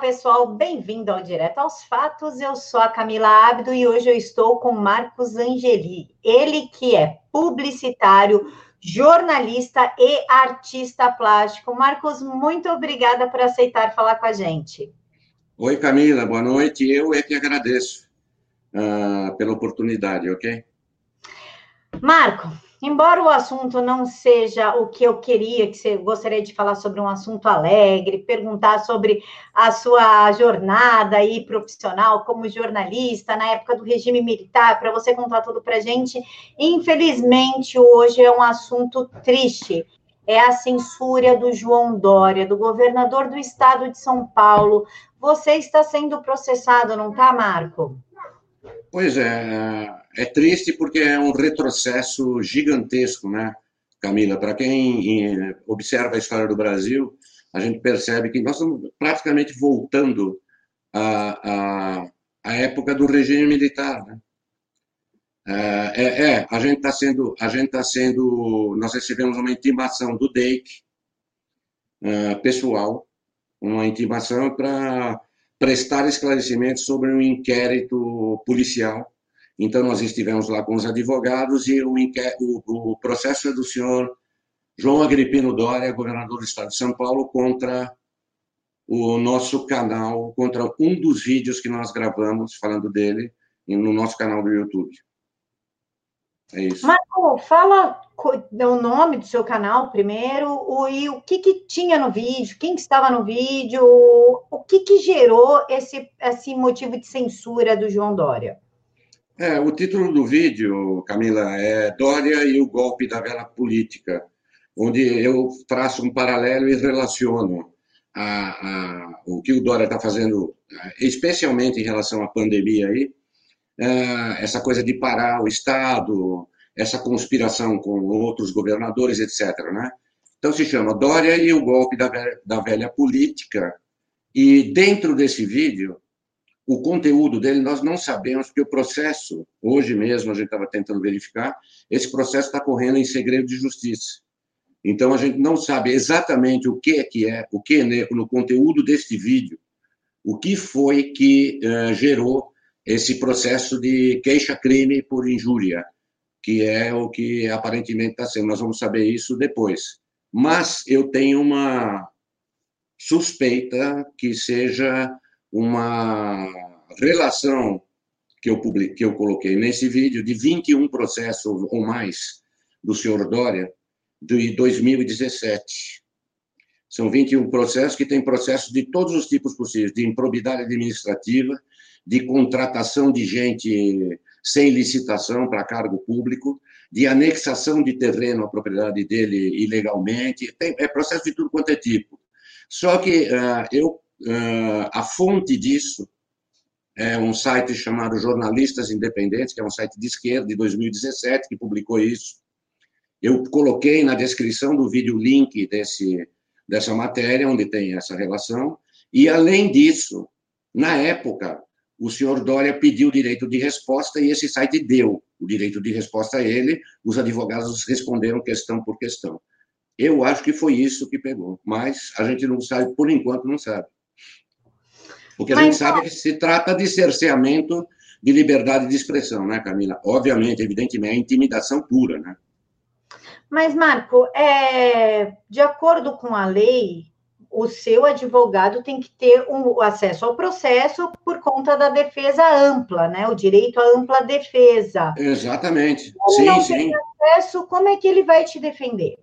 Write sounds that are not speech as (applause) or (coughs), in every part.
pessoal, bem-vindo ao Direto aos Fatos. Eu sou a Camila Abdo e hoje eu estou com Marcos Angeli. Ele que é publicitário, jornalista e artista plástico. Marcos, muito obrigada por aceitar falar com a gente. Oi, Camila, boa noite. Eu é que agradeço uh, pela oportunidade, ok? Marco, embora o assunto não seja o que eu queria, que você gostaria de falar sobre um assunto alegre, perguntar sobre a sua jornada aí profissional como jornalista na época do regime militar, para você contar tudo para gente. Infelizmente, hoje é um assunto triste. É a censura do João Dória, do governador do estado de São Paulo. Você está sendo processado, não está, Marco? Pois é, é triste porque é um retrocesso gigantesco, né, Camila? Para quem observa a história do Brasil, a gente percebe que nós estamos praticamente voltando à, à, à época do regime militar, né? É, é, é a gente está sendo, a gente está sendo, nós recebemos uma intimação do DEIC, uh, pessoal, uma intimação para prestar esclarecimentos sobre um inquérito policial. Então, nós estivemos lá com os advogados e o, o, processo é do senhor João Agripino Dória, governador do estado de São Paulo, contra o nosso canal, contra um dos vídeos que nós gravamos falando dele no nosso canal do YouTube. É isso. Marco, fala o nome do seu canal primeiro, o, e o que, que tinha no vídeo, quem que estava no vídeo, o que, que gerou esse, esse motivo de censura do João Dória? É, o título do vídeo, Camila, é Dória e o golpe da vela política, onde eu traço um paralelo e relaciono a, a, o que o Dória está fazendo, especialmente em relação à pandemia aí, é, essa coisa de parar o Estado, essa conspiração com outros governadores, etc. Né? Então se chama Dória e o golpe da velha, da velha política. E dentro desse vídeo, o conteúdo dele nós não sabemos, porque o processo, hoje mesmo a gente estava tentando verificar, esse processo está correndo em segredo de justiça. Então a gente não sabe exatamente o que é que é, o que é no conteúdo deste vídeo, o que foi que uh, gerou esse processo de queixa-crime por injúria que é o que aparentemente está sendo. Nós vamos saber isso depois. Mas eu tenho uma suspeita que seja uma relação que eu, publiquei, que eu coloquei nesse vídeo de 21 processos ou mais do senhor Dória de 2017. São 21 processos que têm processos de todos os tipos possíveis, de improbidade administrativa, de contratação de gente sem licitação para cargo público, de anexação de terreno à propriedade dele ilegalmente, tem, é processo de tudo quanto é tipo. Só que uh, eu, uh, a fonte disso é um site chamado Jornalistas Independentes, que é um site de esquerda, de 2017, que publicou isso. Eu coloquei na descrição do vídeo o link desse, dessa matéria, onde tem essa relação, e, além disso, na época, o senhor Dória pediu o direito de resposta e esse site deu o direito de resposta a ele, os advogados responderam questão por questão. Eu acho que foi isso que pegou, mas a gente não sabe, por enquanto não sabe. Porque a mas, gente sabe que se trata de cerceamento de liberdade de expressão, né, Camila? Obviamente, evidentemente, é intimidação pura, né? Mas, Marco, é, de acordo com a lei, o seu advogado tem que ter um, acesso ao processo por conta da defesa ampla, né? O direito à ampla defesa. Exatamente. Se sim, não sim. Tem acesso, como é que ele vai te defender?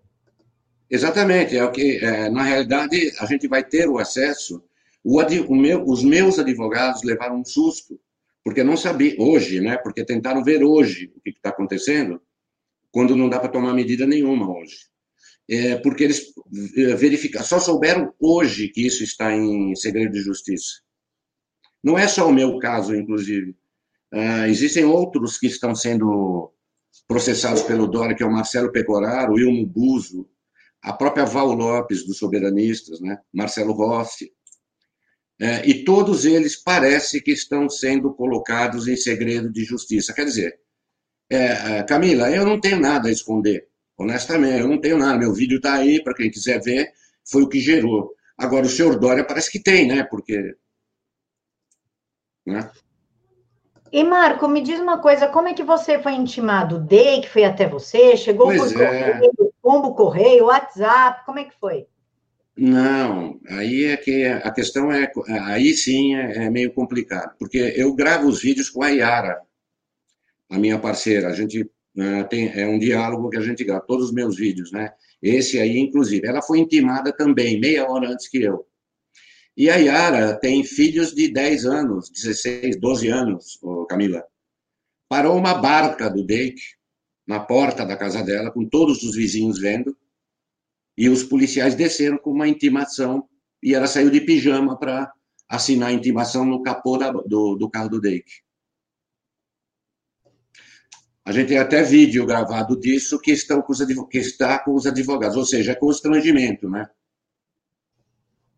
Exatamente. É o que, é, na realidade, a gente vai ter o acesso. O, o meu, os meus advogados levaram um susto, porque não sabiam, hoje, né? Porque tentaram ver hoje o que está acontecendo, quando não dá para tomar medida nenhuma hoje é, porque eles é, verificaram, só souberam hoje que isso está em segredo de justiça. Não é só o meu caso, inclusive. Uh, existem outros que estão sendo processados pelo Dória, que é o Marcelo Pecoraro, o Ilmo Buzo, a própria Val Lopes, dos Soberanistas, né? Marcelo Rossi. Uh, e todos eles parece que estão sendo colocados em segredo de justiça. Quer dizer, é, Camila, eu não tenho nada a esconder. Honestamente, eu não tenho nada. Meu vídeo está aí, para quem quiser ver, foi o que gerou. Agora, o senhor Dória parece que tem, né? Porque Né? E, Marco, me diz uma coisa, como é que você foi intimado? O DEI que foi até você? Chegou pois por é. correio, pombo correio, WhatsApp, como é que foi? Não, aí é que a questão é, aí sim é, é meio complicado, porque eu gravo os vídeos com a Yara, a minha parceira, a gente uh, tem, é um diálogo que a gente grava, todos os meus vídeos, né? Esse aí, inclusive, ela foi intimada também, meia hora antes que eu. E a Yara tem filhos de 10 anos, 16, 12 anos, Camila. Parou uma barca do Dake na porta da casa dela, com todos os vizinhos vendo, e os policiais desceram com uma intimação, e ela saiu de pijama para assinar a intimação no capô da, do, do carro do Dake. A gente tem até vídeo gravado disso que, estão com os, que está com os advogados, ou seja, é constrangimento, né?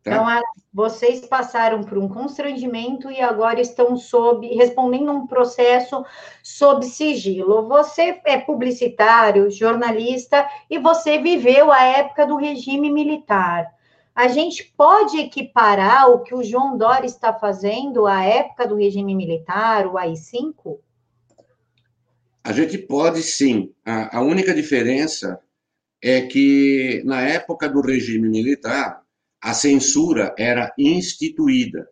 Tá? Então, vocês passaram por um constrangimento e agora estão sob respondendo um processo sob sigilo. Você é publicitário, jornalista e você viveu a época do regime militar. A gente pode equiparar o que o João Dória está fazendo à época do regime militar, o AI-5? A gente pode sim. A, a única diferença é que na época do regime militar a censura era instituída.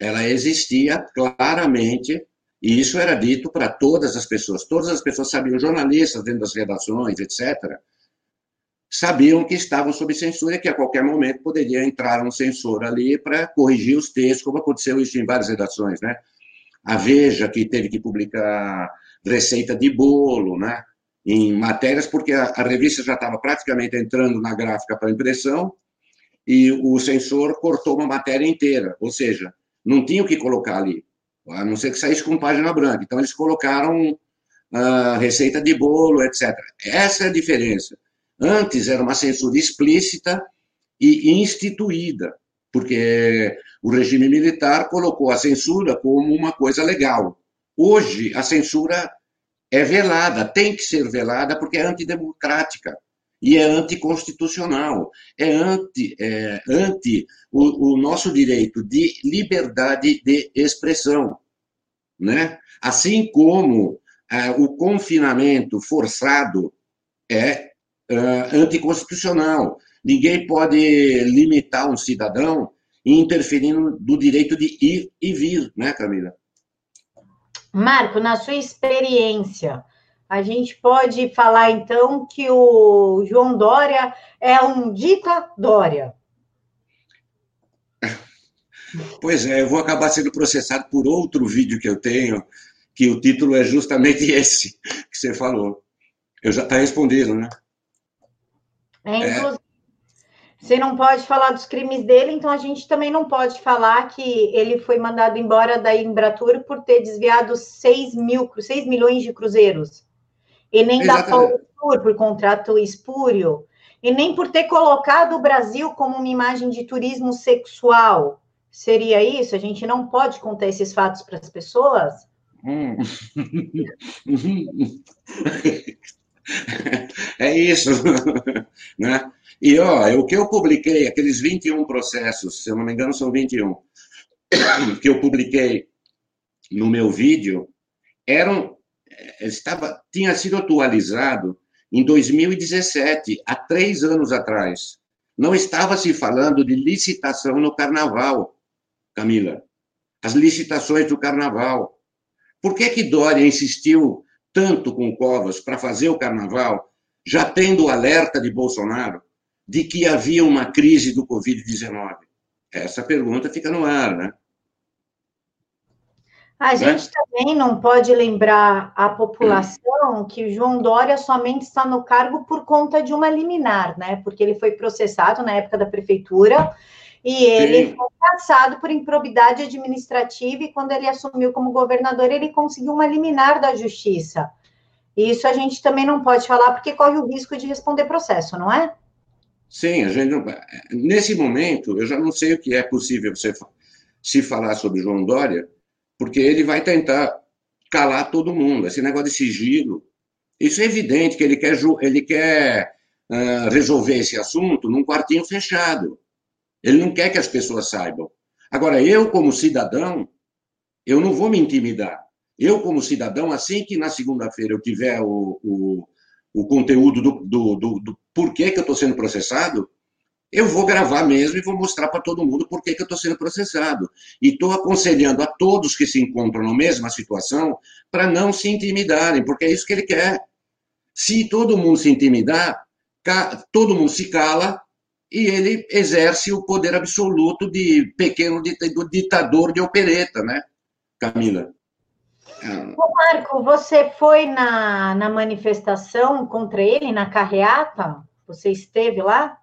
Ela existia claramente, e isso era dito para todas as pessoas. Todas as pessoas sabiam, jornalistas dentro das redações, etc., sabiam que estavam sob censura e que a qualquer momento poderia entrar um censor ali para corrigir os textos, como aconteceu isso em várias redações, né? A Veja, que teve que publicar receita de bolo, né? Em matérias, porque a, a revista já estava praticamente entrando na gráfica para impressão, e o censor cortou uma matéria inteira, ou seja, não tinha o que colocar ali, a não ser que saísse com página branca. Então, eles colocaram uh, receita de bolo, etc. Essa é a diferença. Antes era uma censura explícita e instituída, porque o regime militar colocou a censura como uma coisa legal. Hoje, a censura é velada, tem que ser velada, porque é antidemocrática e é anticonstitucional, é anti, é, anti o, o, nosso direito de liberdade de expressão. Né? Assim como é, o confinamento forçado é, é anticonstitucional. Ninguém pode limitar um cidadão interferindo do direito de ir e vir, né, Camila? Marco, na sua experiência, a gente pode falar, então, que o João Dória é um dica Dória. (laughs) Pois é, eu vou acabar sendo processado por outro vídeo que eu tenho, que o título é justamente (laughs) esse que você falou. Eu já está respondido, né? É, inclusive. Você não pode falar dos crimes dele, então a gente também não pode falar que ele foi mandado embora da Embratur por ter desviado 6, mil, 6 milhões de cruzeiros e nem Exatamente. da Paulo por contrato espúrio, e nem por ter colocado o Brasil como uma imagem de turismo sexual. Seria isso? A gente não pode contar esses fatos para as pessoas? Hum. (laughs) é isso, (laughs) né? E ó, o que eu publiquei, aqueles 21 processos, se eu não me engano, são 21, (coughs) que eu publiquei no meu vídeo, eram é, estava, tinha sido atualizado em 2017, há três anos atrás. Não estava se falando de licitação no carnaval, Camila. As licitações do carnaval. Por que, que Dória insistiu tanto com Covas para fazer o carnaval, já tendo o alerta de Bolsonaro de que havia uma crise do Covid-19? Essa pergunta fica no ar, né? A né? gente também não pode lembrar a população que o João Dória somente está no cargo por conta de uma liminar, né? Porque ele foi processado na época da prefeitura e ele Sim. foi cassado por improbidade administrativa e quando ele assumiu como governador, ele conseguiu uma liminar da justiça. Isso a gente também não pode falar porque corre o risco de responder processo, não é? Sim, a gente não... nesse momento eu já não sei o que é possível você se falar sobre João Dória, porque ele vai tentar calar todo mundo. Esse negócio de sigilo, isso é evidente que ele quer, ele quer uh, resolver esse assunto num quartinho fechado. Ele não quer que as pessoas saibam. Agora, eu, como cidadão, Eu não vou me intimidar. Eu, como cidadão, assim que na segunda-feira eu tiver o, o, o conteúdo do, do, do, do porquê que eu estou sendo processado, eu vou gravar mesmo e vou mostrar para todo mundo por que, que eu estou sendo processado. E estou aconselhando a todos que se encontram na mesma situação para não se intimidarem, porque é isso que ele quer. Se todo mundo se intimidar, todo mundo se cala e ele exerce o poder absoluto de pequeno ditador de opereta, né, Camila? Ô Marco, você foi na, na manifestação contra ele, na carreata? Você esteve lá?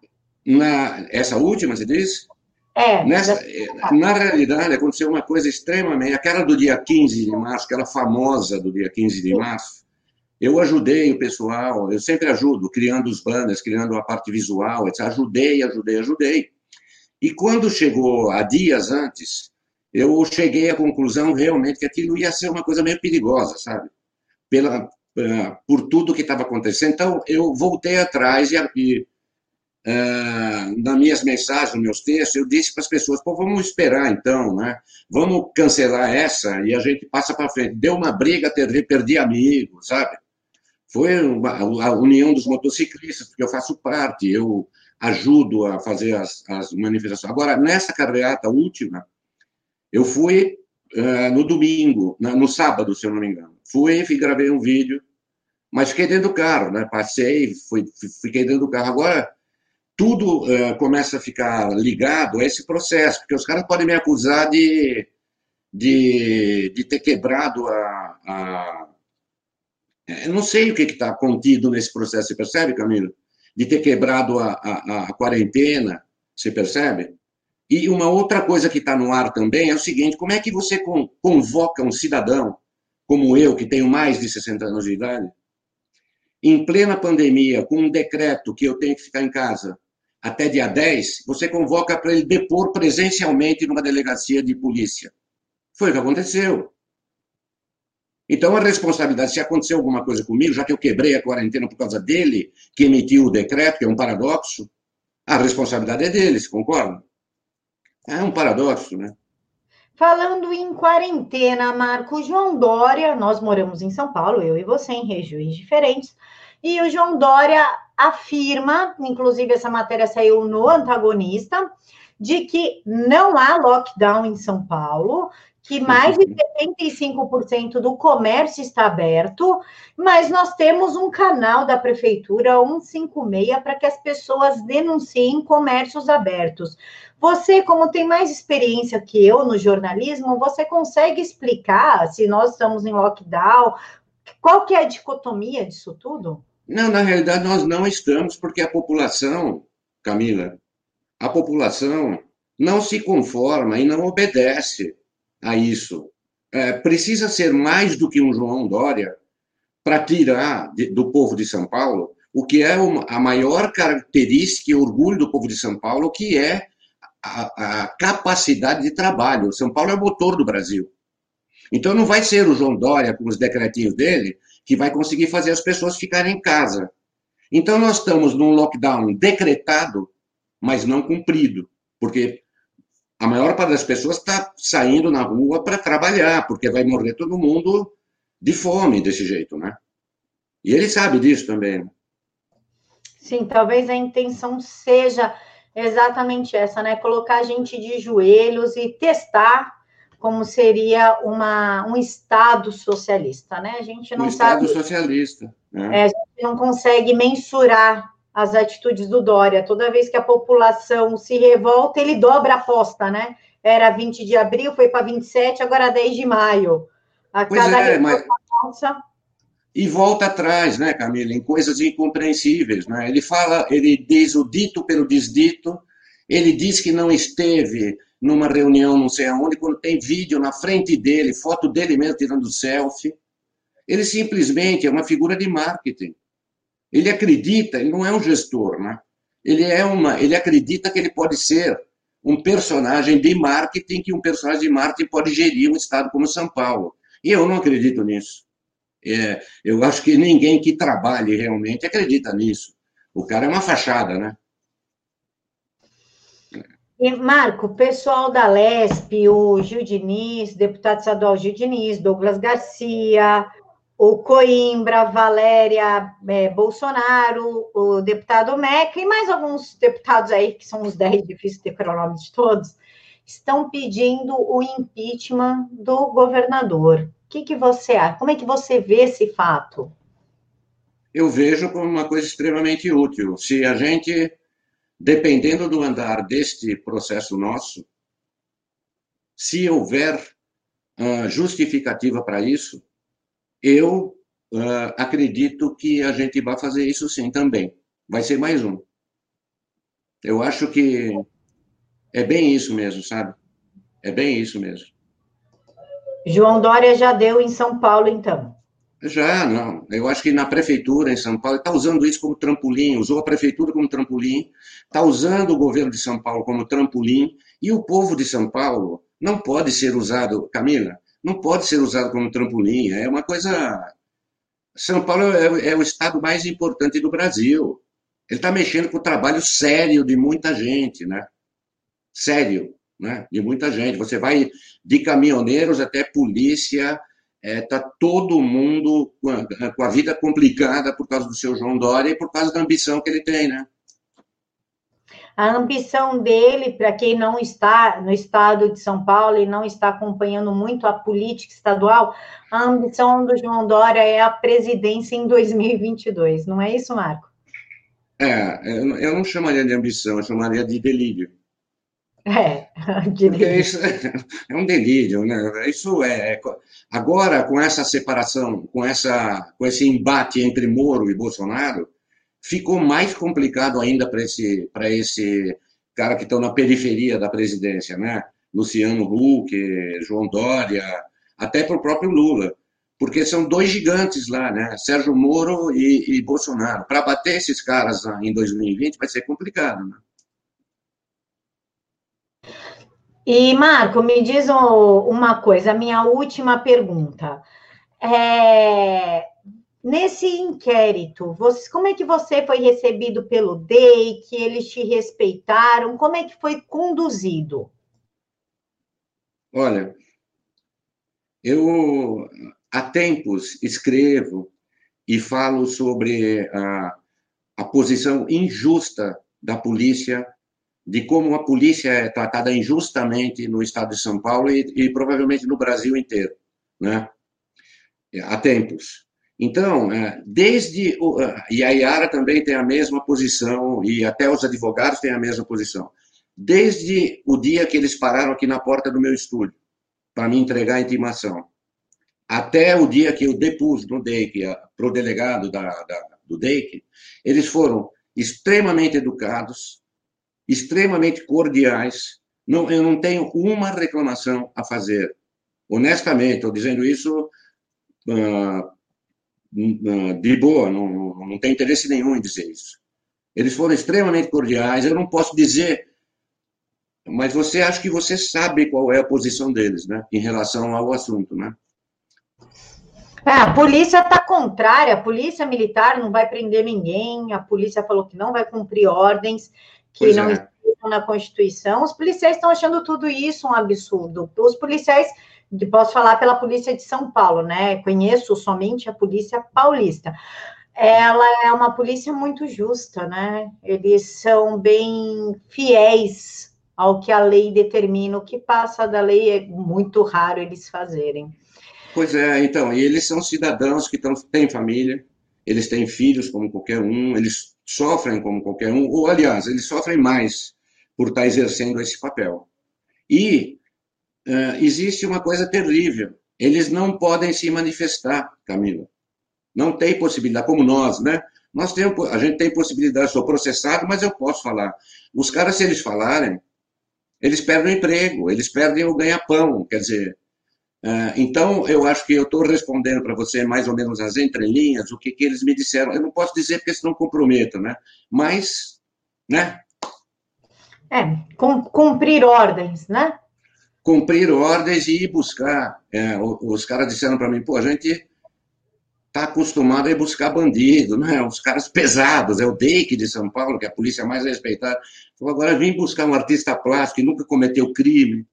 Na, essa última, você disse? É. Nessa, eh, na realidade, aconteceu uma coisa extremamente. Aquela do dia 15 de março, aquela famosa do dia 15 de março, eu ajudei o pessoal, eu sempre ajudo, criando os banners, criando a parte visual, etc. Ajudei, ajudei, ajudei. E quando chegou a dias antes, eu cheguei à conclusão realmente que aquilo ia ser uma coisa meio perigosa, sabe? Pela, eh, por tudo que estava acontecendo. Então, eu voltei atrás e, e uh, nas minhas mensagens, nos meus textos, eu disse para as pessoas, pô, vamos esperar então, né? Vamos cancelar essa e a gente passa para frente. Deu uma briga, perdi amigos, sabe? Foi uma, a união dos motociclistas, porque eu faço parte, eu ajudo a fazer as, as manifestações. Agora, nessa carreata última, eu fui uh, no domingo, no sábado, se eu não me engano. Fui e gravei um vídeo, mas fiquei dentro do carro, né? Passei, fui, fiquei dentro do carro. Agora, tudo uh, começa a ficar ligado a esse processo, porque os caras podem me acusar de, de, de ter quebrado a, a. Eu não sei o que está contido nesse processo, você percebe, Camilo? De ter quebrado a, a, a quarentena, você percebe? E uma outra coisa que está no ar também é o seguinte: como é que você convoca um cidadão como eu, que tenho mais de 60 anos de idade, em plena pandemia, com um decreto que eu tenho que ficar em casa até dia 10, você convoca para ele depor presencialmente numa delegacia de polícia. Foi o que aconteceu. Então, a responsabilidade, se aconteceu alguma coisa comigo, já que eu quebrei a quarentena por causa dele, que emitiu o decreto, que é um paradoxo, a responsabilidade é dele, se concorda? É um paradoxo, né? Falando em quarentena, Marco João Dória, nós moramos em São Paulo, eu e você, em regiões diferentes, e o João Dória afirma, inclusive essa matéria saiu no antagonista, de que não há lockdown em São Paulo, que mais de 75% do comércio está aberto, mas nós temos um canal da prefeitura 156 para que as pessoas denunciem comércios abertos. Você, como tem mais experiência que eu no jornalismo, você consegue explicar se nós estamos em lockdown? Qual que é a dicotomia disso tudo? Não, na realidade nós não estamos, porque a população, Camila, a população não se conforma e não obedece a isso. É, precisa ser mais do que um João Dória para tirar de, do povo de São Paulo o que é uma, a maior característica e orgulho do povo de São Paulo, que é a, a capacidade de trabalho. São Paulo é o motor do Brasil. Então não vai ser o João Dória com os decretinhos dele que vai conseguir fazer as pessoas ficarem em casa. Então, nós estamos num lockdown decretado, mas não cumprido, porque a maior parte das pessoas está saindo na rua para trabalhar, porque vai morrer todo mundo de fome desse jeito, né? E ele sabe disso também. Né? Sim, talvez a intenção seja exatamente essa, né? Colocar a gente de joelhos e testar como seria uma, um Estado socialista, né? A gente não um sabe. Estado socialista. Né? É, a gente não consegue mensurar as atitudes do Dória. Toda vez que a população se revolta, ele dobra a aposta, né? Era 20 de abril, foi para 27, agora 10 de maio. A pois cada é, mas... E volta atrás, né, Camila, em coisas incompreensíveis, né? Ele fala, ele diz o dito pelo desdito, ele diz que não esteve numa reunião não sei aonde, quando tem vídeo na frente dele, foto dele mesmo tirando selfie. Ele simplesmente é uma figura de marketing. Ele acredita, ele não é um gestor, né? Ele é uma, ele acredita que ele pode ser um personagem de marketing, que um personagem de marketing pode gerir um estado como São Paulo. E eu não acredito nisso. É, eu acho que ninguém que trabalhe realmente acredita nisso. O cara é uma fachada, né? E, Marco, pessoal da LESP, o Gil Diniz, deputado estadual Gil Diniz, Douglas Garcia, o Coimbra, Valéria é, Bolsonaro, o deputado Meca e mais alguns deputados aí, que são os 10, difícil ter o nome de todos, estão pedindo o impeachment do governador. O que, que você acha? Como é que você vê esse fato? Eu vejo como uma coisa extremamente útil. Se a gente, dependendo do andar deste processo nosso, se houver uh, justificativa para isso, eu uh, acredito que a gente vai fazer isso sim também. Vai ser mais um. Eu acho que é bem isso mesmo, sabe? É bem isso mesmo. João Dória já deu em São Paulo, então. Já, não. Eu acho que na prefeitura em São Paulo está usando isso como trampolim, usou a prefeitura como trampolim, está usando o governo de São Paulo como trampolim, e o povo de São Paulo não pode ser usado, Camila, não pode ser usado como trampolim. É uma coisa. São Paulo é, é o estado mais importante do Brasil. Ele está mexendo com o trabalho sério de muita gente, né? Sério, né? De muita gente. Você vai de caminhoneiros até polícia, está é, todo mundo com a, com a, vida complicada por causa do seu João Dória e por causa da ambição que ele tem, né? A ambição dele, para quem não está no estado de São Paulo e não está acompanhando muito a política estadual, a ambição do João Dória é a presidência em 2022, não é isso, Marco? É, eu não chamaria de ambição, eu chamaria de delírio. É, (laughs) delírio. Isso é um delírio, né? Isso é, é agora com essa separação, com essa, com esse embate entre Moro e Bolsonaro, ficou mais complicado ainda para esse, para esse cara que estão na periferia da presidência, né? Luciano Huck, João Dória, até para o próprio Lula, porque são dois gigantes lá, né? Sérgio Moro e, e Bolsonaro. Para bater esses caras em 2020 vai ser complicado, né? E, Marco, me diz uma coisa, a minha última pergunta. É, Nesse inquérito, você, como é que você foi recebido pelo DEI, que eles te respeitaram? Como é que foi conduzido? Olha, eu há tempos escrevo e falo sobre a, a posição injusta da polícia, de como a polícia é tratada injustamente no estado de São Paulo e, e provavelmente no Brasil inteiro, né? Há tempos. Então, é, desde. O, e a Iara também tem a mesma posição, e até os advogados têm a mesma posição. Desde o dia que eles pararam aqui na porta do meu estúdio, para me entregar a intimação, até o dia que eu depus no DEIC, para o delegado da, da, do DEIC, eles foram extremamente educados, extremamente cordiais. Não, eu não tenho uma reclamação a fazer. Honestamente, estou dizendo isso. Uh, de boa, não, não tem interesse nenhum em dizer isso. Eles foram extremamente cordiais, eu não posso dizer, mas você acha que você sabe qual é a posição deles, né, em relação ao assunto, né? É, a polícia está contrária, a polícia militar não vai prender ninguém, a polícia falou que não vai cumprir ordens, que pois não é. estão na Constituição. Os policiais estão achando tudo isso um absurdo. Os policiais posso falar pela polícia de São Paulo, né? Conheço somente a polícia paulista. Ela é uma polícia muito justa, né? Eles são bem fiéis ao que a lei determina. O que passa da lei é muito raro eles fazerem. Pois é, então, e eles são cidadãos que tão, têm família, eles têm filhos como qualquer um, eles sofrem como qualquer um, ou aliás, eles sofrem mais por estar exercendo esse papel. E existe uma coisa terrível. Eles não podem se manifestar, Camila. Não tem possibilidade, como nós, né? Nós temos, a gente tem possibilidade, sou processado, mas eu posso falar. Os caras, se eles falarem, eles perdem o emprego, eles perdem o ganha-pão, quer dizer. Uh, então, eu acho que eu estou respondendo para você mais ou menos as entrelinhas, o que, que eles me disseram. Eu não posso dizer porque senão comprometo, né? Mas, né? É, cumprir ordens, né? Cumprir ordens e ir buscar. É, os caras disseram para mim, pô, a gente está acostumado a ir buscar bandido, né? os caras pesados, é o DEIC de São Paulo, que é a polícia mais respeitada. Agora vem buscar um artista plástico que nunca cometeu crime.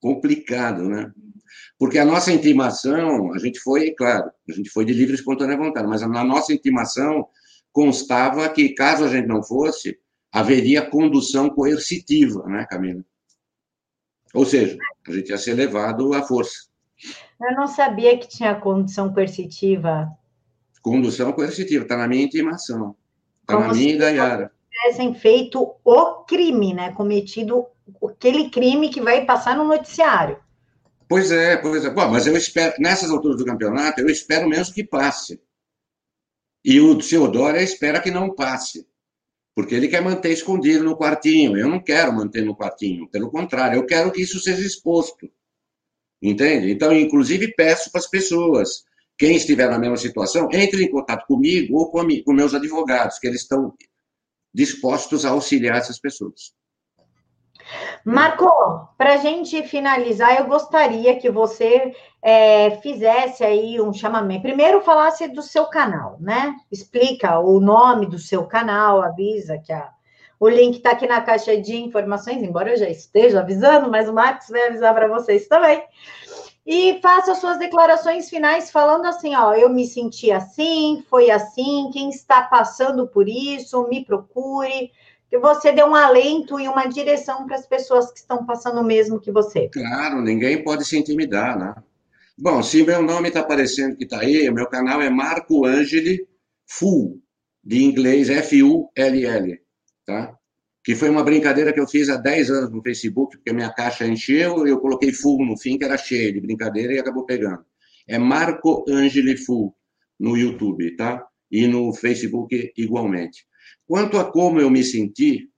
Complicado, né? Porque a nossa intimação, a gente foi, claro, a gente foi de livre e espontânea vontade, mas na nossa intimação constava que, caso a gente não fosse, haveria condução coercitiva, né, Camila? Ou seja, a gente ia ser levado à força. Eu não sabia que tinha condução coercitiva. Condução coercitiva, está na minha intimação. Está na minha e da Yara. tivessem feito o crime, né? Cometido aquele crime que vai passar no noticiário. Pois é, pois é. Bom, mas eu espero, nessas alturas do campeonato, eu espero mesmo que passe. E o Dória espera que não passe. Porque ele quer manter escondido no quartinho. Eu não quero manter no quartinho. Pelo contrário, eu quero que isso seja exposto. Entende? Então, inclusive, peço para as pessoas, quem estiver na mesma situação, entre em contato comigo ou com, com meus advogados, que eles estão dispostos a auxiliar essas pessoas. Marco, para a gente finalizar, eu gostaria que você é, fizesse aí um chamamento. Primeiro, falasse do seu canal, né? Explica o nome do seu canal, avisa que a, o link está aqui na caixa de informações, embora eu já esteja avisando, mas o Marcos vai avisar para vocês também. E faça suas declarações finais falando assim, ó, eu me senti assim, foi assim, quem está passando por isso, me procure que você dê um alento e uma direção para as pessoas que estão passando o mesmo que você. Claro, ninguém pode se intimidar, né? Bom, se meu nome está aparecendo que está aí, meu canal é Marco Angeli Full, de inglês F-U-L-L, tá? Que foi uma brincadeira que eu fiz há 10 anos no Facebook, porque minha caixa encheu e eu coloquei full no fim, que era cheio de brincadeira e acabou pegando. É Marco Angeli Full no YouTube, tá? E no Facebook igualmente. Quanto a como eu me senti,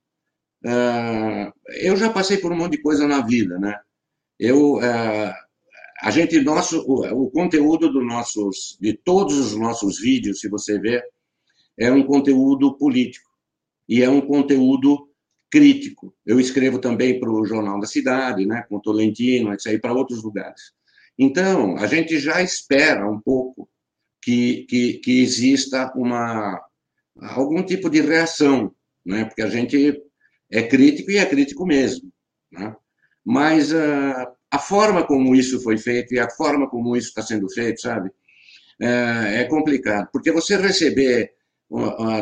uh, eu já passei por um monte de coisa na vida, né? Eu, uh, a gente, nosso, o, o, conteúdo do nossos, de todos os nossos vídeos, se você ver, é um conteúdo político e é um conteúdo crítico. Eu escrevo também para o Jornal da Cidade, né, com o Tolentino, isso aí para outros lugares. Então, a gente já espera um pouco que, que, que exista uma, algum tipo de reação, né? porque a gente é crítico e é crítico mesmo. Né? Mas uh, a forma como isso foi feito e a forma como isso está sendo feito, sabe, uh, é complicado, porque você receber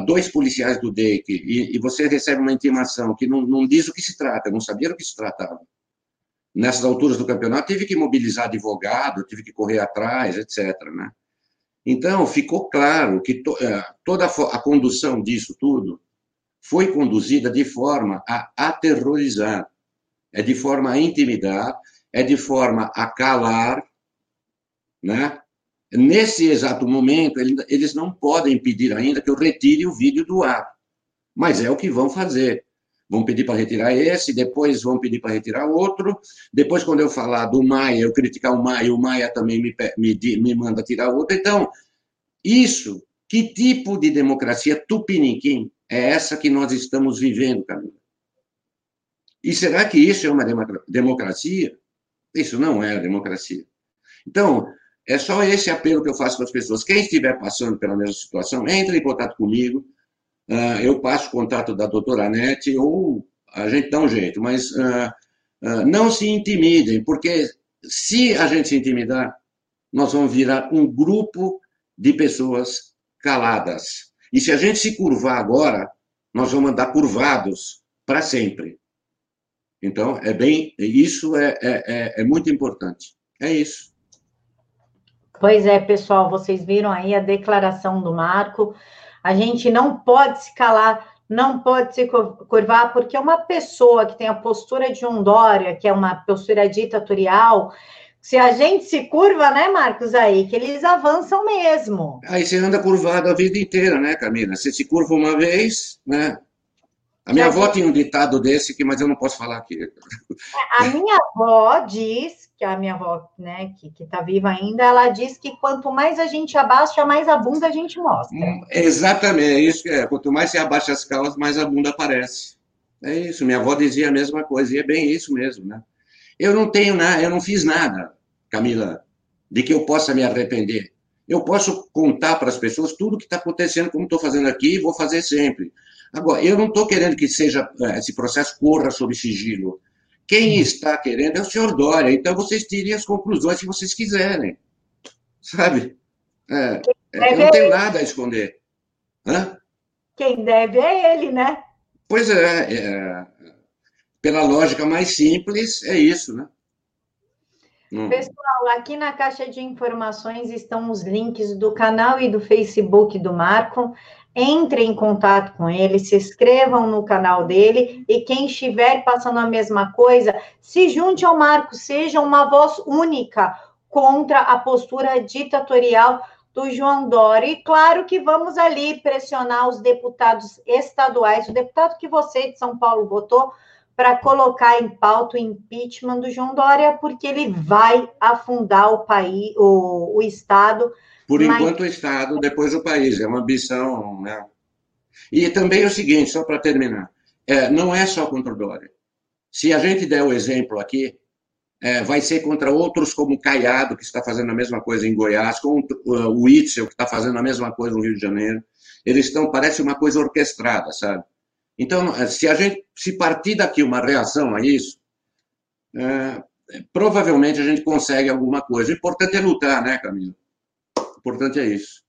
dois policiais do DEIC e, você recebe uma intimação que não, não diz o que se trata, não sabia do que se tratava. Nessas alturas do campeonato, tive que mobilizar advogado, tive que correr atrás, etc. Né? Então, ficou claro que to, é, toda a condução disso tudo foi conduzida de forma a aterrorizar, é de forma a intimidar, é de forma a calar, né? Nesse exato momento, eles não podem pedir ainda que eu retire o vídeo do ar, mas é o que vão fazer. Vão pedir para retirar esse, depois vão pedir para retirar outro. Depois, quando eu falar do Maia, eu criticar o Maia, o Maia também me, me, me manda tirar outro. Então, isso, que tipo de democracia tupiniquim é essa que nós estamos vivendo, Camila? E será que isso é uma democracia? Isso não é democracia. Então, é só esse apelo que eu faço para as pessoas. Quem estiver passando pela mesma situação, entre em contato comigo. Uh, eu passo o contato da doutora Anete ou a gente dá um jeito, mas uh, uh, não se intimidem, porque se a gente se intimidar, nós vamos virar um grupo de pessoas caladas. E se a gente se curvar agora, nós vamos andar curvados para sempre. Então, é bem, isso é, é, é, é muito importante. É isso. Pois é, pessoal, vocês viram aí a declaração do Marco. A gente não pode se calar, não pode se curvar, porque uma pessoa que tem a postura de um Dória, que é uma postura ditatorial, se a gente se curva, né, Marcos, aí, que eles avançam mesmo. Aí você anda curvado a vida inteira, né, Camila? Você se curva uma vez, né? A minha avó tinha um ditado desse, que, mas eu não posso falar aqui. A minha avó diz, que a minha avó, né, que, que tá viva ainda, ela diz que quanto mais a gente abaixa, mais a bunda a gente mostra. Hum, exatamente, é isso que é. Quanto mais você abaixa as calças, mais a bunda aparece. É isso, minha avó dizia a mesma coisa, e é bem isso mesmo, né? Eu não tenho nada, eu não fiz nada, Camila, de que eu possa me arrepender. Eu posso contar para as pessoas tudo o que está acontecendo, como estou fazendo aqui, e vou fazer sempre. Agora, eu não estou querendo que seja eh, esse processo corra sob sigilo. Quem uhum. está querendo é o senhor Dória. Então, vocês tirem as conclusões que vocês quiserem. Sabe? É, é não tenho nada a esconder. Hã? Quem deve é ele, né? Pois é, é pela lógica mais simples, é isso, né? Hum. Pessoal, aqui na caixa de informações estão os links do canal e do Facebook do Marco. Entre em contato com ele, se inscrevam no canal dele e quem estiver passando a mesma coisa, se junte ao Marco, seja uma voz única contra a postura ditatorial do João Dória. E claro que vamos ali pressionar os deputados estaduais, o deputado que você de São Paulo votou, para colocar em pauta o impeachment do João Dória, porque ele vai afundar o país, o, o Estado. Por mas... enquanto, o Estado, depois o país. É uma ambição. Né? E também é o seguinte, só para terminar: é, não é só contra o Dória. Se a gente der o exemplo aqui, é, vai ser contra outros como o Caiado, que está fazendo a mesma coisa em Goiás, contra o Itzel, que está fazendo a mesma coisa no Rio de Janeiro. Eles estão, parece uma coisa orquestrada, sabe? Então, eh, se a gente se partir daqui uma reação a isso, é, provavelmente a gente consegue alguma coisa. O importante é lutar, né, Camila? O importante é isso.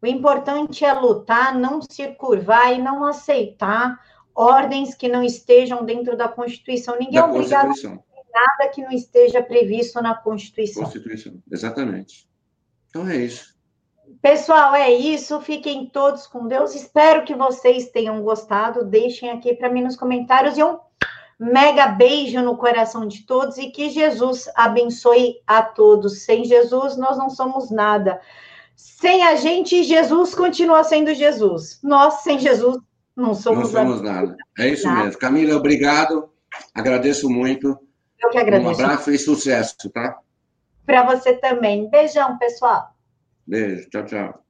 O importante é lutar, não se curvar e não aceitar ordens que não estejam dentro da Constituição. Ninguém da é obrigado a nada que não esteja previsto na Constituição. Constituição, exatamente. Então é isso. Pessoal, é isso. Fiquem todos com Deus. Espero que vocês tenham gostado. Deixem aqui para mim nos comentários e um mega beijo no coração de todos e que Jesus abençoe a todos. Sem Jesus, nós não somos nada. Sem a gente, Jesus continua sendo Jesus. Nós, sem Jesus, não somos, não somos nada. É isso nada. mesmo. Camila, obrigado. Agradeço muito. Eu que agradeço. Um abraço e sucesso, tá? Para você também. Beijão, pessoal. Beijo, tchau, tchau.